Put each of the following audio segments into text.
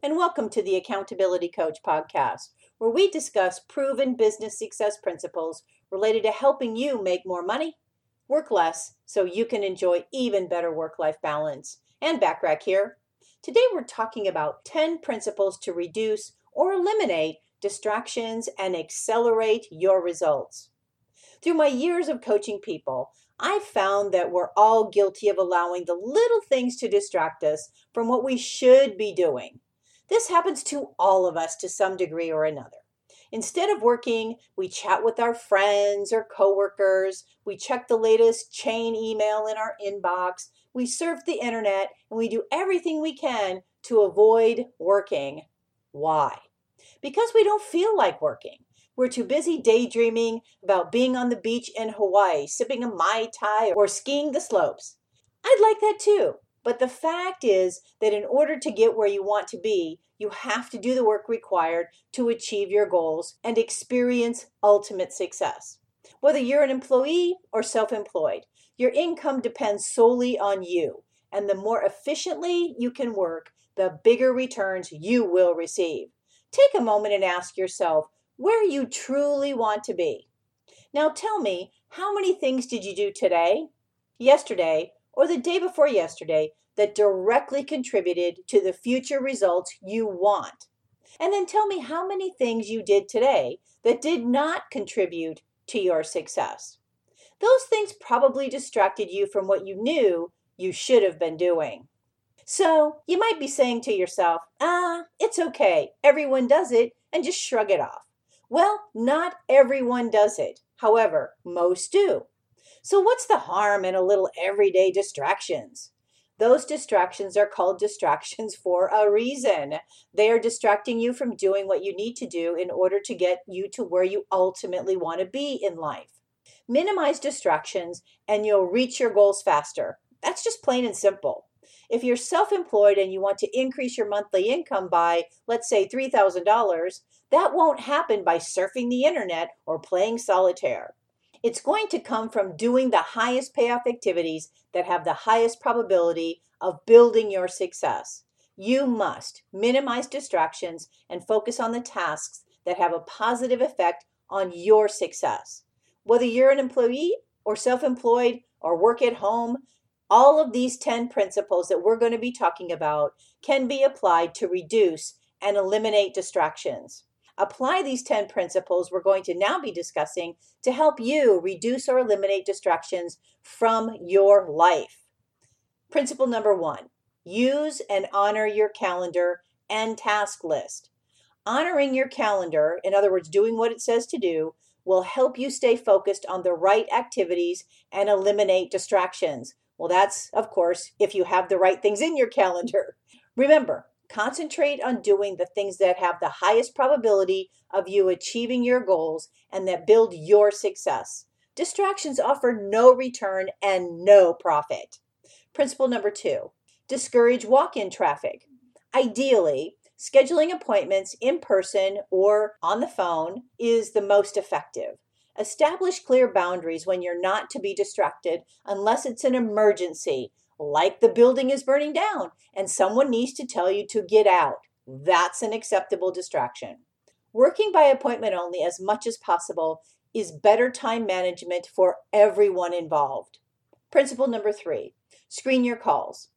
and welcome to the Accountability Coach podcast, where we discuss proven business success principles related to helping you make more money, work less, so you can enjoy even better work life balance. Anne Bachrach here. Today we're talking about 10 principles to reduce or eliminate distractions and accelerate your results. Through my years of coaching people, I've found that we're all guilty of allowing the little things to distract us from what we should be doing. This happens to all of us to some degree or another. Instead of working, we chat with our friends or coworkers, we check the latest chain email in our inbox, we surf the internet, and we do everything we can to avoid working. Why? Because we don't feel like working. We're too busy daydreaming about being on the beach in Hawaii, sipping a Mai Tai, or skiing the slopes. I'd like that too. But the fact is that in order to get where you want to be, you have to do the work required to achieve your goals and experience ultimate success. Whether you're an employee or self employed, your income depends solely on you. And the more efficiently you can work, the bigger returns you will receive. Take a moment and ask yourself where you truly want to be. Now tell me, how many things did you do today, yesterday, or the day before yesterday that directly contributed to the future results you want? And then tell me how many things you did today that did not contribute to your success. Those things probably distracted you from what you knew you should have been doing. So you might be saying to yourself, ah, it's okay, everyone does it, and just shrug it off. Well, not everyone does it. However, most do. So, what's the harm in a little everyday distractions? Those distractions are called distractions for a reason. They are distracting you from doing what you need to do in order to get you to where you ultimately want to be in life. Minimize distractions and you'll reach your goals faster. That's just plain and simple. If you're self employed and you want to increase your monthly income by, let's say, $3,000, that won't happen by surfing the internet or playing solitaire. It's going to come from doing the highest payoff activities that have the highest probability of building your success. You must minimize distractions and focus on the tasks that have a positive effect on your success. Whether you're an employee or self employed or work at home, all of these 10 principles that we're going to be talking about can be applied to reduce and eliminate distractions. Apply these 10 principles we're going to now be discussing to help you reduce or eliminate distractions from your life. Principle number one use and honor your calendar and task list. Honoring your calendar, in other words, doing what it says to do, will help you stay focused on the right activities and eliminate distractions. Well, that's, of course, if you have the right things in your calendar. Remember, concentrate on doing the things that have the highest probability of you achieving your goals and that build your success. Distractions offer no return and no profit. Principle number two discourage walk in traffic. Ideally, scheduling appointments in person or on the phone is the most effective. Establish clear boundaries when you're not to be distracted unless it's an emergency, like the building is burning down and someone needs to tell you to get out. That's an acceptable distraction. Working by appointment only as much as possible is better time management for everyone involved. Principle number three screen your calls.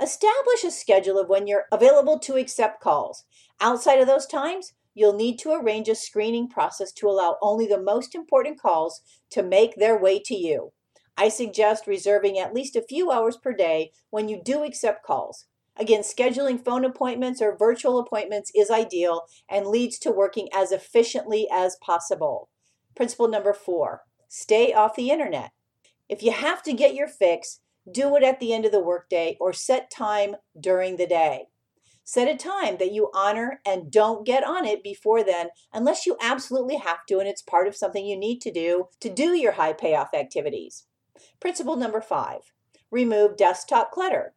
Establish a schedule of when you're available to accept calls. Outside of those times, you'll need to arrange a screening process to allow only the most important calls to make their way to you. I suggest reserving at least a few hours per day when you do accept calls. Again, scheduling phone appointments or virtual appointments is ideal and leads to working as efficiently as possible. Principle number four stay off the internet. If you have to get your fix, do it at the end of the workday or set time during the day. Set a time that you honor and don't get on it before then unless you absolutely have to and it's part of something you need to do to do your high payoff activities. Principle number five remove desktop clutter.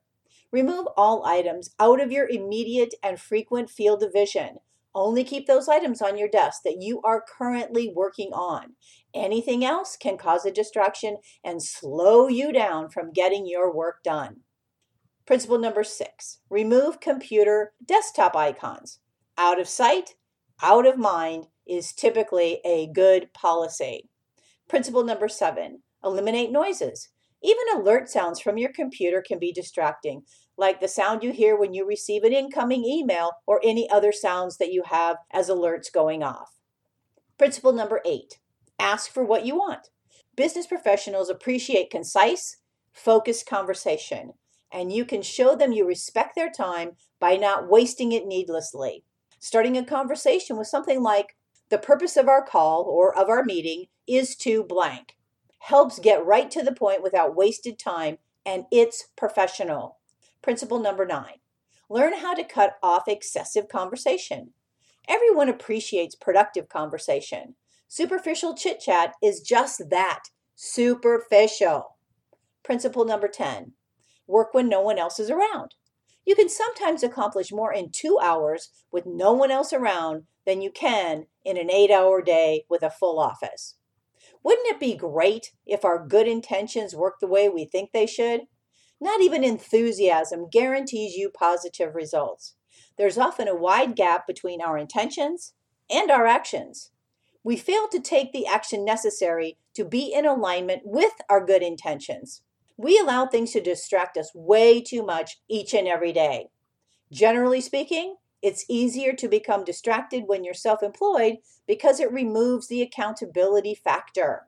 Remove all items out of your immediate and frequent field of vision. Only keep those items on your desk that you are currently working on. Anything else can cause a distraction and slow you down from getting your work done. Principle number six remove computer desktop icons. Out of sight, out of mind is typically a good policy. Principle number seven eliminate noises. Even alert sounds from your computer can be distracting, like the sound you hear when you receive an incoming email or any other sounds that you have as alerts going off. Principle number eight ask for what you want. Business professionals appreciate concise, focused conversation, and you can show them you respect their time by not wasting it needlessly. Starting a conversation with something like, The purpose of our call or of our meeting is to blank helps get right to the point without wasted time, and it's professional. Principle number nine learn how to cut off excessive conversation. Everyone appreciates productive conversation. Superficial chit chat is just that superficial. Principle number 10 work when no one else is around. You can sometimes accomplish more in two hours with no one else around than you can in an eight hour day with a full office. Wouldn't it be great if our good intentions work the way we think they should? Not even enthusiasm guarantees you positive results. There's often a wide gap between our intentions and our actions. We fail to take the action necessary to be in alignment with our good intentions. We allow things to distract us way too much each and every day. Generally speaking, it's easier to become distracted when you're self employed because it removes the accountability factor.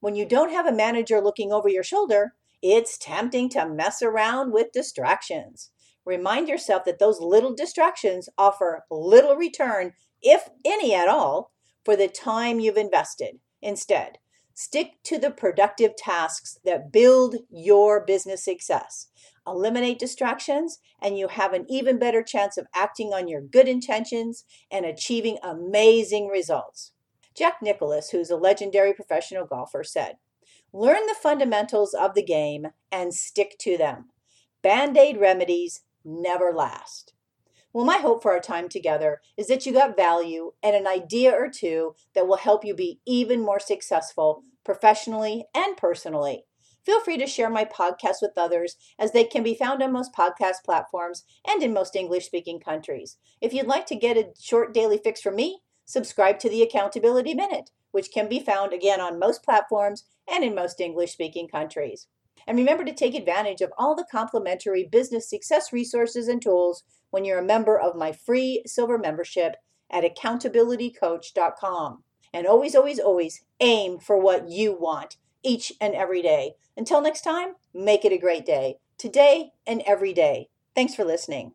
When you don't have a manager looking over your shoulder, it's tempting to mess around with distractions. Remind yourself that those little distractions offer little return, if any at all, for the time you've invested. Instead, stick to the productive tasks that build your business success eliminate distractions, and you have an even better chance of acting on your good intentions and achieving amazing results. Jack Nicklaus, who's a legendary professional golfer, said, Learn the fundamentals of the game and stick to them. Band aid remedies never last. Well, my hope for our time together is that you got value and an idea or two that will help you be even more successful professionally and personally. Feel free to share my podcast with others as they can be found on most podcast platforms and in most English speaking countries. If you'd like to get a short daily fix from me, subscribe to the Accountability Minute, which can be found again on most platforms and in most English speaking countries. And remember to take advantage of all the complimentary business success resources and tools when you're a member of my free silver membership at accountabilitycoach.com. And always, always, always aim for what you want each and every day. Until next time, make it a great day, today and every day. Thanks for listening.